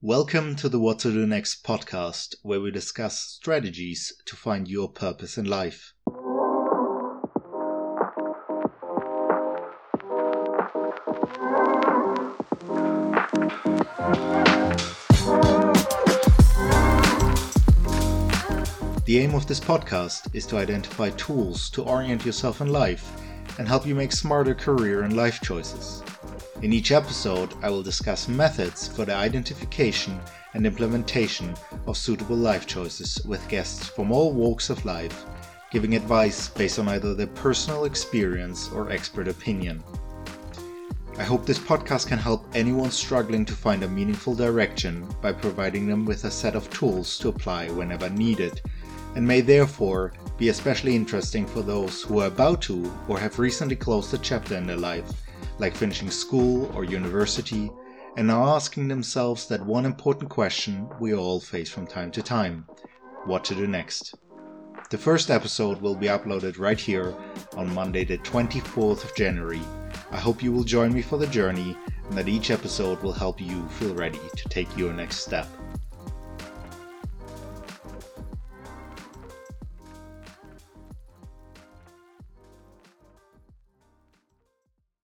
Welcome to the Do Next podcast, where we discuss strategies to find your purpose in life. The aim of this podcast is to identify tools to orient yourself in life and help you make smarter career and life choices. In each episode, I will discuss methods for the identification and implementation of suitable life choices with guests from all walks of life, giving advice based on either their personal experience or expert opinion. I hope this podcast can help anyone struggling to find a meaningful direction by providing them with a set of tools to apply whenever needed, and may therefore be especially interesting for those who are about to or have recently closed a chapter in their life like finishing school or university, and are asking themselves that one important question we all face from time to time what to do next. The first episode will be uploaded right here on Monday, the 24th of January. I hope you will join me for the journey and that each episode will help you feel ready to take your next step.